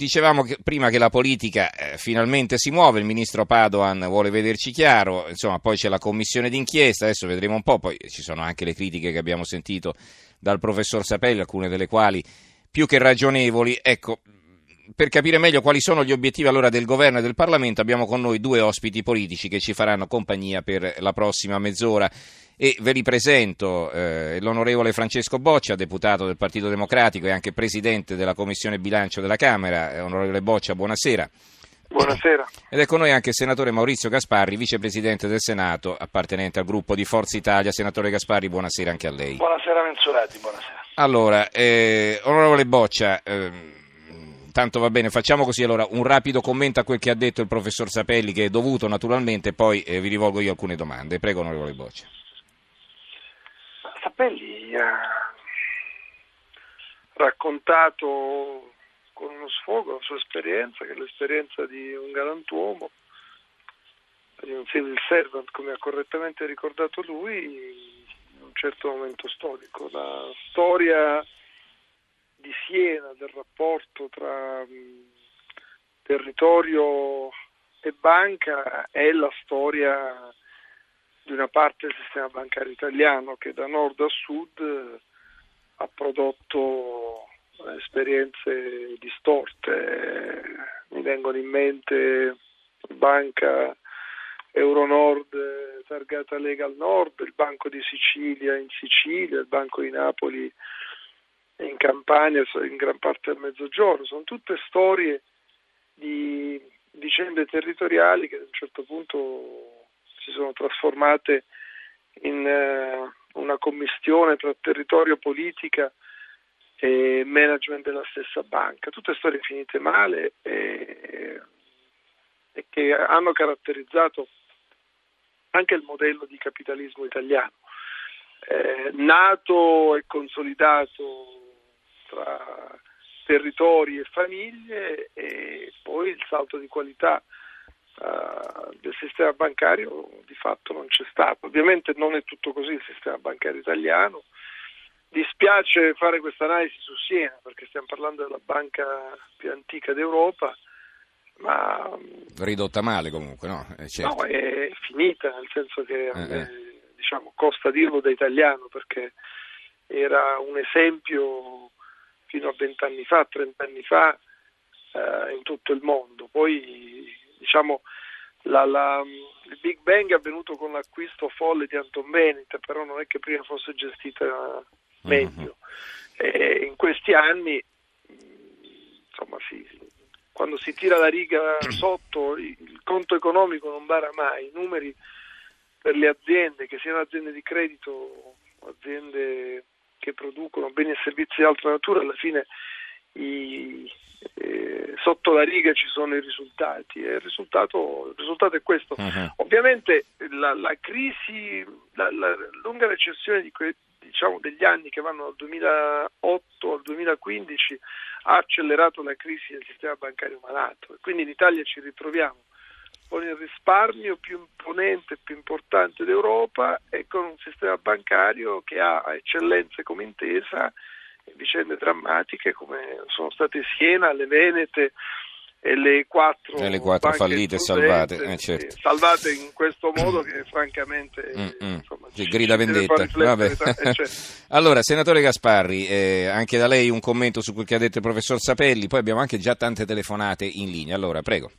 Dicevamo che, prima che la politica eh, finalmente si muove, il ministro Padoan vuole vederci chiaro, insomma poi c'è la commissione d'inchiesta, adesso vedremo un po', poi ci sono anche le critiche che abbiamo sentito dal professor Sapelli, alcune delle quali più che ragionevoli. Ecco, per capire meglio quali sono gli obiettivi allora del governo e del Parlamento abbiamo con noi due ospiti politici che ci faranno compagnia per la prossima mezz'ora e ve li presento eh, l'onorevole Francesco Boccia, deputato del Partito Democratico e anche presidente della Commissione Bilancio della Camera. Eh, onorevole Boccia, buonasera. Buonasera. Ed è con noi anche il senatore Maurizio Gasparri, vicepresidente del Senato, appartenente al gruppo di Forza Italia. Senatore Gasparri, buonasera anche a lei. Buonasera Mensurati, buonasera. Allora, eh, onorevole Boccia, eh, tanto va bene, facciamo così allora un rapido commento a quel che ha detto il professor Sapelli, che è dovuto naturalmente, poi eh, vi rivolgo io alcune domande. Prego, onorevole Boccia. Sapelli ha raccontato con uno sfogo la sua esperienza, che è l'esperienza di un galantuomo, di un civil servant, come ha correttamente ricordato lui, in un certo momento storico. La storia di Siena, del rapporto tra territorio e banca, è la storia di una parte del sistema bancario italiano che da nord a sud eh, ha prodotto esperienze distorte. Mi vengono in mente Banca Euronord targata Lega Nord, il Banco di Sicilia in Sicilia, il Banco di Napoli in Campania, in gran parte del Mezzogiorno. Sono tutte storie di vicende territoriali che a un certo punto si sono trasformate in eh, una commistione tra territorio, politica e management della stessa banca. Tutte storie finite male e, e che hanno caratterizzato anche il modello di capitalismo italiano, eh, nato e consolidato tra territori e famiglie e poi il salto di qualità uh, del sistema bancario di fatto non c'è stato. Ovviamente non è tutto così il sistema bancario italiano. Dispiace fare questa analisi su Siena perché stiamo parlando della banca più antica d'Europa, ma ridotta male comunque, no? Eh, certo. No, è finita, nel senso che eh, eh. diciamo costa dirlo da italiano perché era un esempio fino a vent'anni fa, trent'anni fa eh, in tutto il mondo. Poi diciamo, la, la, il Big Bang è avvenuto con l'acquisto folle di Anton Bennett, però non è che prima fosse gestita meglio. E in questi anni, insomma, si, quando si tira la riga sotto, il conto economico non bara mai, i numeri per le aziende, che siano aziende di credito o aziende che producono beni e servizi di altra natura, alla fine i, eh, sotto la riga ci sono i risultati e il risultato, il risultato è questo. Uh-huh. Ovviamente la, la crisi, la, la, lunga recessione di que, diciamo, degli anni che vanno dal 2008 al 2015 ha accelerato la crisi del sistema bancario malato e quindi in Italia ci ritroviamo con il risparmio più imponente e più importante d'Europa e con un sistema bancario che ha eccellenze come intesa vicende drammatiche come sono state Siena, le Venete e le quattro, e le quattro fallite salvate, eh, certo. salvate in questo modo che francamente mm, mm. Insomma, ci, grida vendetta. Allora, senatore Gasparri, eh, anche da lei un commento su quel che ha detto il professor Sapelli, poi abbiamo anche già tante telefonate in linea. Allora, prego.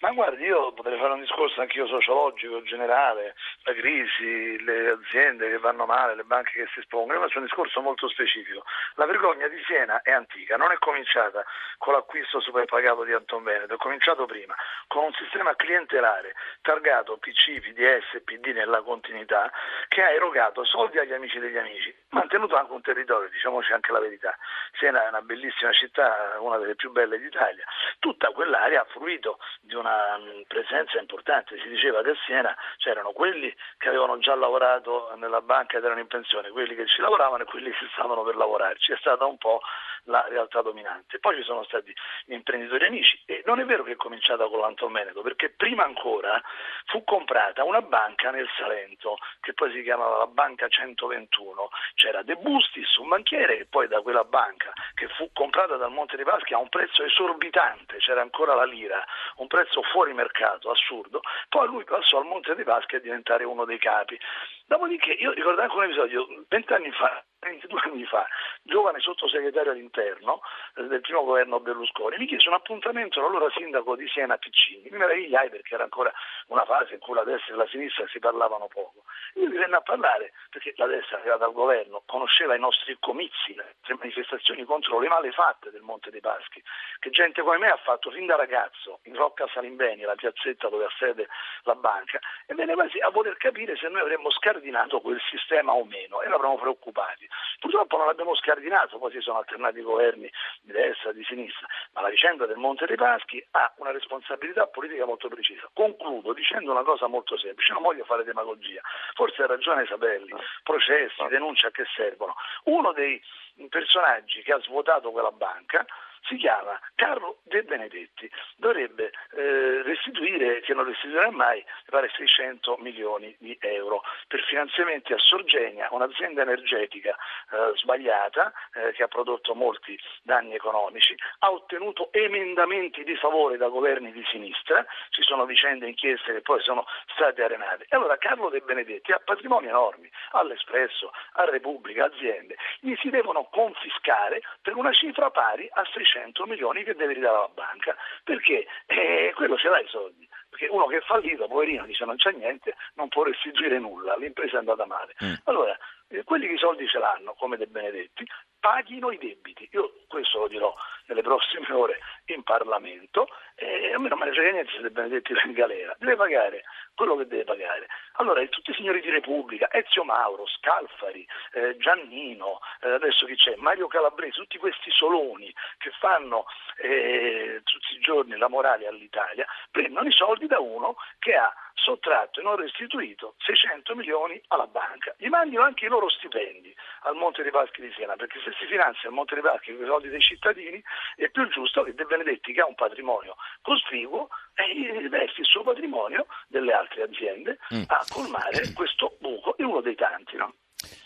Ma guardi, io potrei fare un discorso anch'io sociologico, generale, la crisi, le aziende che vanno male, le banche che si espongono, ma c'è un discorso molto specifico. La vergogna di Siena è antica, non è cominciata con l'acquisto superpagato di Anton Veneto, è cominciato prima, con un sistema clientelare targato PC, PDS, PD nella continuità, che ha erogato soldi agli amici degli amici, mantenuto anche un territorio, diciamoci anche la verità. Siena è una bellissima città, una delle più belle d'Italia. Tutta quell'area ha fruito di una una mm, presenza importante. Si diceva che a Siena c'erano quelli che avevano già lavorato nella banca ed erano in pensione, quelli che ci lavoravano e quelli che stavano per lavorare. C'è stata un po' la realtà dominante. Poi ci sono stati gli imprenditori amici e non è vero che è cominciata con l'Antonmenedo, perché prima ancora fu comprata una banca nel Salento, che poi si chiamava la Banca 121. C'era De Bustis, un banchiere, che poi da quella banca, che fu comprata dal Monte dei Paschi a un prezzo esorbitante, c'era ancora la lira, un prezzo fuori mercato, assurdo, poi lui passò al Monte dei Paschi a diventare uno dei capi. Dopodiché, io ricordo anche un episodio, vent'anni fa, 22 anni fa, giovane sottosegretario all'interno eh, del primo governo Berlusconi, mi chiese un appuntamento all'allora sindaco di Siena Piccini. Mi meravigliai perché era ancora una fase in cui la destra e la sinistra si parlavano poco. Io mi venne a parlare perché la destra arrivata al governo conosceva i nostri comizi, le manifestazioni contro le malefatte del Monte dei Paschi, che gente come me ha fatto fin da ragazzo in Rocca Salimbeni, la piazzetta dove ha sede la banca, e venne quasi a voler capire se noi avremmo scardinato quel sistema o meno e eravamo preoccupati. Purtroppo non l'abbiamo scardinato, poi si sono alternati governi di destra, di sinistra, ma la vicenda del Monte dei Paschi ha una responsabilità politica molto precisa. Concludo dicendo una cosa molto semplice, non voglio fare demagogia, forse ha ragione Sapelli, processi, denunce a che servono. Uno dei personaggi che ha svuotato quella banca si chiama Carlo De Benedetti, dovrebbe eh, restituire, che non restituirà mai, pare 600 milioni di euro per finanziamenti a Sorgenia, un'azienda energetica eh, sbagliata eh, che ha prodotto molti danni economici, ha ottenuto emendamenti di favore da governi di sinistra, ci sono vicende inchieste che poi sono state arenate. E allora Carlo De Benedetti ha patrimoni enormi, all'Espresso, a Repubblica, aziende, gli si devono confiscare per una cifra pari a 600 100 milioni che deve ridare alla banca, perché eh, quello ce l'ha i soldi, perché uno che è fallito, poverino, dice non c'è niente, non può restituire nulla, l'impresa è andata male. Mm. Allora, eh, quelli che i soldi ce l'hanno, come De Benedetti, paghino i debiti. Io questo lo dirò nelle prossime ore in Parlamento e a me non me ne frega niente se De Benedetti va in galera, deve pagare quello che deve pagare. Allora, tutti i signori di Repubblica, Ezio Mauro, Scalfari, eh, Giannino, eh, adesso chi c'è, Mario Calabresi, tutti questi soloni che fanno eh, tutti i giorni la morale all'Italia, prendono i soldi da uno che ha sottratto e non restituito 600 milioni alla banca. Gli mandino anche i loro stipendi al Monte dei Paschi di Siena, perché se si finanzia il Monte dei Paschi con i soldi dei cittadini è più giusto che De Benedetti, che ha un patrimonio cospicuo, investi il suo patrimonio delle altre aziende mm. a colmare questo buco, è uno dei tanti. No?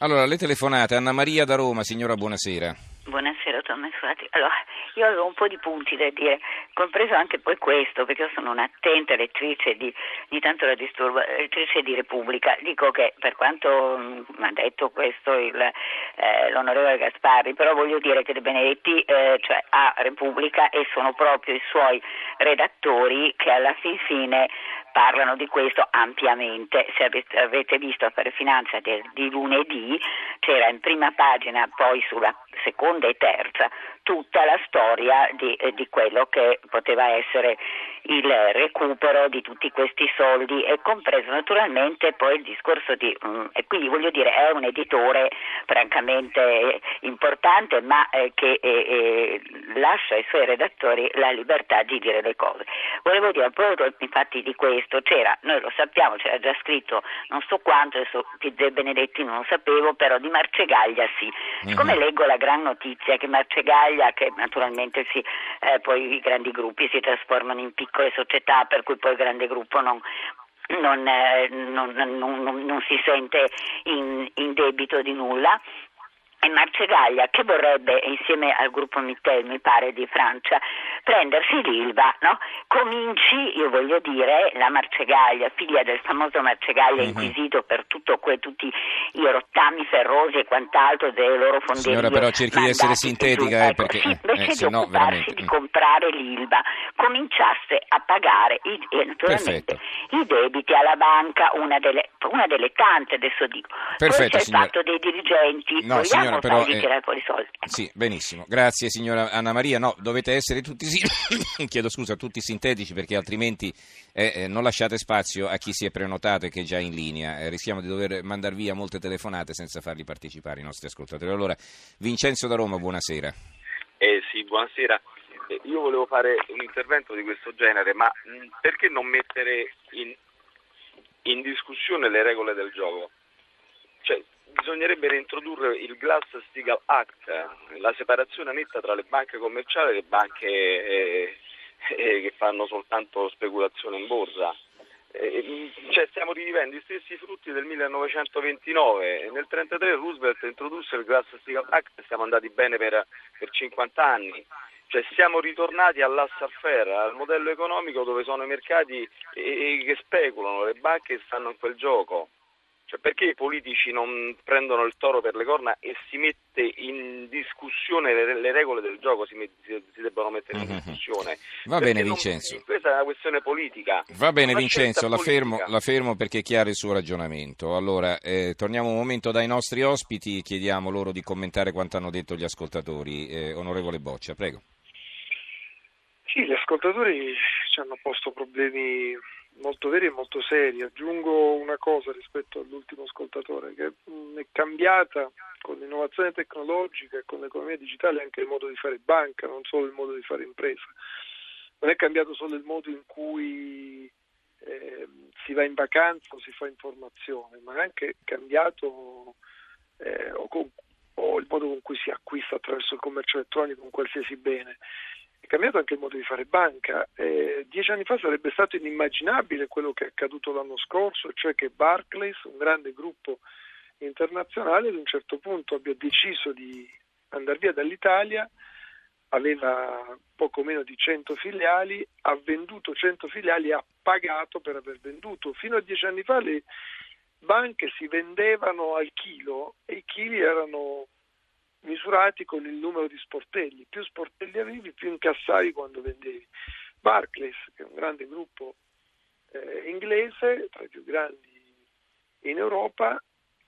Allora, le telefonate, Anna Maria da Roma, signora, buonasera. Buonasera Tommaso Allora, io avevo un po' di punti da dire, compreso anche poi questo, perché io sono un'attenta lettrice di, ogni tanto la disturbo, lettrice di Repubblica. Dico che per quanto mi mm, ha detto questo il, eh, l'onorevole Gasparri, però voglio dire che De Benedetti eh, cioè, ha Repubblica e sono proprio i suoi redattori che alla fin fine parlano di questo ampiamente. Se avete visto a Fare Finanza di lunedì c'era in prima pagina, poi sulla seconda e terza, tutta la storia di, eh, di, quello che poteva essere il recupero di tutti questi soldi e compreso naturalmente poi il discorso di um, e quindi voglio dire è un editore francamente importante ma eh, che eh, eh, lascia ai suoi redattori la libertà di dire le cose. Volevo dire proprio infatti di questo c'era, noi lo sappiamo, c'era già scritto non so quanto, adesso Pizzè Benedetti non lo sapevo, però di Marcegaglia sì. Siccome mm-hmm. leggo la gran notizia che Marcegaglia, che naturalmente si, eh, poi i grandi gruppi si trasformano in piccole società, per cui poi il grande gruppo non non, eh, non, non, non, si sente in, in, debito di nulla e Marcegaglia che vorrebbe insieme al gruppo Mittel mi pare di Francia prendersi l'Ilva no? cominci io voglio dire la Marcegaglia figlia del famoso Marcegaglia mm-hmm. inquisito per tutto que, tutti i rottami ferrosi e quant'altro delle loro fonderie signora però cerchi di essere sintetica eh, perché sì, eh, invece eh, di occuparsi no, di mm. comprare l'Ilva cominciasse a pagare i, eh, naturalmente i debiti alla banca una delle, una delle tante adesso dico Perfetto, poi c'è signora. il fatto dei dirigenti no, signora, signora, però, eh, con i soldi. Sì, benissimo. Grazie signora Anna Maria. No, dovete essere tutti, chiedo scusa, tutti sintetici perché altrimenti eh, eh, non lasciate spazio a chi si è prenotato e che è già in linea. Eh, rischiamo di dover mandare via molte telefonate senza farli partecipare i nostri ascoltatori. Allora, Vincenzo da Roma, buonasera. Eh sì, buonasera. Eh, io volevo fare un intervento di questo genere, ma mh, perché non mettere in, in discussione le regole del gioco? Cioè, bisognerebbe reintrodurre il Glass-Steagall Act, la separazione netta tra le banche commerciali e le banche eh, eh, che fanno soltanto speculazione in borsa. Eh, cioè stiamo rivivendo gli stessi frutti del 1929 nel 1933 Roosevelt introdusse il Glass-Steagall Act e siamo andati bene per, per 50 anni cioè siamo ritornati all'assaffaire, al modello economico dove sono i mercati che speculano, le banche stanno in quel gioco. Cioè, perché i politici non prendono il toro per le corna e si mette in discussione le, le regole del gioco, si, si, si debbono mettere in mhm. discussione? Va perché bene Vincenzo. Non, questa è una questione politica. Va bene Vincenzo, la fermo, la fermo, perché è chiaro il suo ragionamento. Allora, eh, torniamo un momento dai nostri ospiti, chiediamo loro di commentare quanto hanno detto gli ascoltatori. Eh, onorevole Boccia, prego. Sì, gli ascoltatori ci hanno posto problemi molto veri e molto seri. Aggiungo una cosa rispetto all'ultimo ascoltatore, che è cambiata con l'innovazione tecnologica e con l'economia digitale anche il modo di fare banca, non solo il modo di fare impresa. Non è cambiato solo il modo in cui eh, si va in vacanza o si fa informazione, ma è anche cambiato eh, o, con, o il modo con cui si acquista attraverso il commercio elettronico un qualsiasi bene è cambiato anche il modo di fare banca. Eh, dieci anni fa sarebbe stato inimmaginabile quello che è accaduto l'anno scorso, cioè che Barclays, un grande gruppo internazionale, ad un certo punto abbia deciso di andare via dall'Italia, aveva poco meno di 100 filiali, ha venduto 100 filiali e ha pagato per aver venduto. Fino a dieci anni fa le banche si vendevano al chilo e i chili erano misurati con il numero di sportelli. Più sportelli avevi, più incassavi quando vendevi. Barclays, che è un grande gruppo eh, inglese, tra i più grandi in Europa,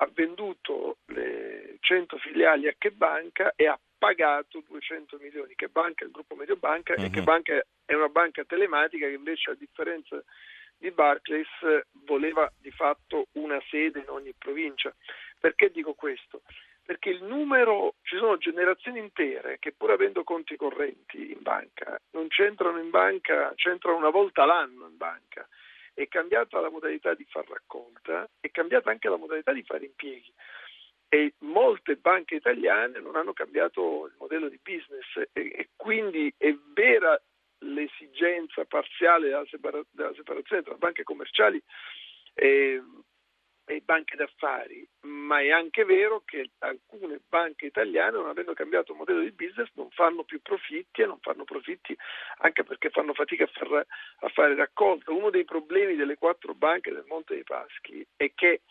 ha venduto le 100 filiali a Che Banca e ha pagato 200 milioni. Che Banca è il gruppo Mediobanca uh-huh. e Che mhm. Banca è una banca telematica che invece a differenza di Barclays voleva di fatto una sede in ogni provincia. Perché dico questo? Perché il numero, ci sono generazioni intere che pur avendo conti correnti in banca, non c'entrano in banca, c'entrano una volta l'anno in banca. È cambiata la modalità di far raccolta, è cambiata anche la modalità di fare impieghi e molte banche italiane non hanno cambiato il modello di business e, e quindi è vera l'esigenza parziale della, separa- della separazione tra banche commerciali e e banche d'affari, ma è anche vero che alcune banche italiane, non avendo cambiato modello di business, non fanno più profitti e non fanno profitti anche perché fanno fatica a, far, a fare raccolta. Uno dei problemi delle quattro banche del Monte dei Paschi è che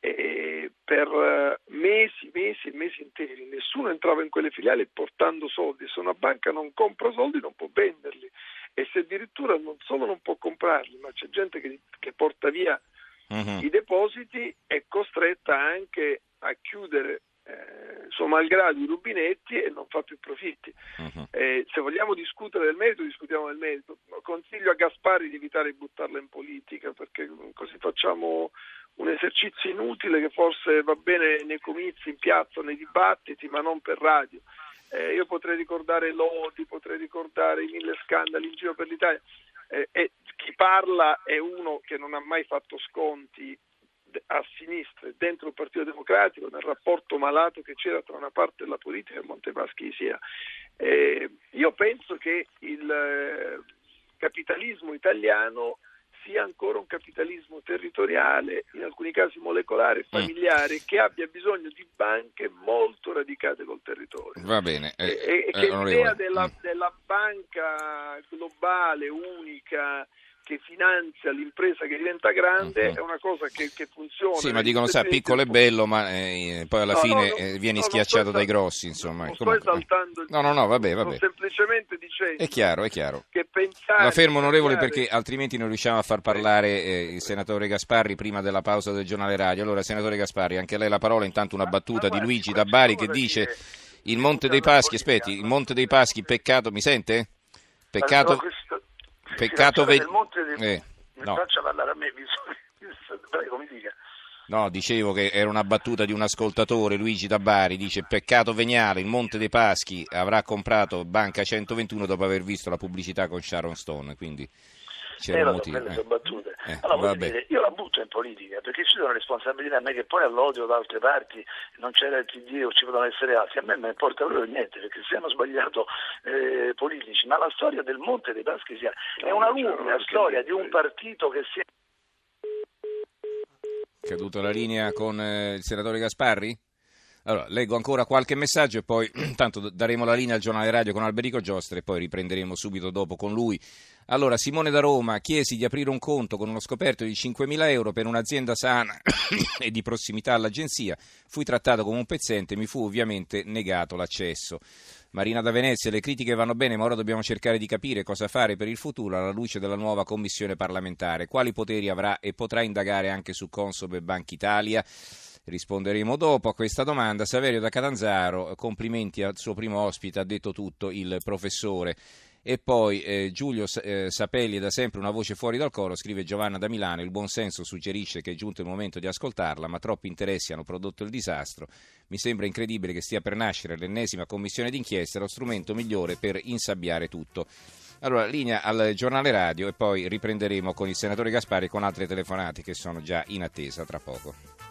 eh, per mesi, mesi e mesi interi nessuno entrava in quelle filiali portando soldi. Se una banca non compra soldi non può venderli e se addirittura non solo non può comprarli, ma c'è gente che, che porta via uh-huh. i depositi è costretta anche a chiudere eh, suo malgrado i rubinetti e non fa più profitti. Uh-huh. Eh, se vogliamo discutere del merito, discutiamo del merito. Consiglio a Gaspari di evitare di buttarla in politica perché così facciamo un esercizio inutile che forse va bene nei comizi, in piazza, nei dibattiti, ma non per radio. Eh, io potrei ricordare Lodi, potrei ricordare i mille scandali in giro per l'Italia eh, e chi parla è uno che non ha mai fatto sconti a sinistra dentro il Partito Democratico nel rapporto malato che c'era tra una parte della politica e Montepaschi sia. Eh, io penso che il eh, capitalismo italiano sia ancora un capitalismo territoriale, in alcuni casi molecolare, mm. familiare, che abbia bisogno di banche molto radicate col territorio. Va bene. Eh, e, e che l'idea della, mm. della banca globale, unica, che finanzia l'impresa che diventa grande uh-huh. è una cosa che, che funziona. Sì, ma dicono, sa, piccolo e bello, ma eh, poi alla no, fine no, eh, vieni no, schiacciato dai grossi, insomma. Non sto esaltando il No, no, no, vabbè, vabbè. Sto semplicemente dicendo È chiaro, è chiaro. Che pensare... La fermo, onorevole, perché altrimenti non riusciamo a far parlare eh, il senatore Gasparri prima della pausa del giornale radio. Allora, senatore Gasparri, anche lei la parola, intanto una battuta di Luigi da Bari che dice... Il Monte dei Paschi, aspetti, il Monte dei Paschi, peccato, mi sente? Peccato... Peccato ve... del monte di... eh, no. faccia parlare a me, prego mi dica. No, dicevo che era una battuta di un ascoltatore, Luigi Tabari, dice peccato veniale, il Monte dei Paschi avrà comprato Banca 121 dopo aver visto la pubblicità con Sharon Stone, quindi... c'era eh, un quelle eh. sono battute. Eh, allora, dire, io la butto in politica perché ci sono responsabilità, a me che poi all'odio da altre parti non c'era il TD o ci potevano essere altri, a me non importa proprio niente perché se hanno sbagliato eh, politici, ma la storia del Monte dei Paschi sia è una lunga storia di un partito che si è Caduto la linea con eh, il senatore Gasparri? Allora, leggo ancora qualche messaggio e poi tanto daremo la linea al giornale radio con Alberico Giostre e poi riprenderemo subito dopo con lui. Allora, Simone da Roma, chiesi di aprire un conto con uno scoperto di 5.000 euro per un'azienda sana e di prossimità all'agenzia. Fui trattato come un pezzente e mi fu ovviamente negato l'accesso. Marina da Venezia, le critiche vanno bene, ma ora dobbiamo cercare di capire cosa fare per il futuro alla luce della nuova commissione parlamentare. Quali poteri avrà e potrà indagare anche su Consob e Banca Italia? Risponderemo dopo a questa domanda. Saverio da Catanzaro, complimenti al suo primo ospite, ha detto tutto il professore. E poi eh, Giulio eh, Sapelli è da sempre una voce fuori dal coro, scrive Giovanna da Milano, il buonsenso suggerisce che è giunto il momento di ascoltarla, ma troppi interessi hanno prodotto il disastro. Mi sembra incredibile che stia per nascere l'ennesima commissione d'inchiesta, lo strumento migliore per insabbiare tutto. Allora, linea al giornale radio e poi riprenderemo con il senatore Gaspari con altre telefonate che sono già in attesa tra poco.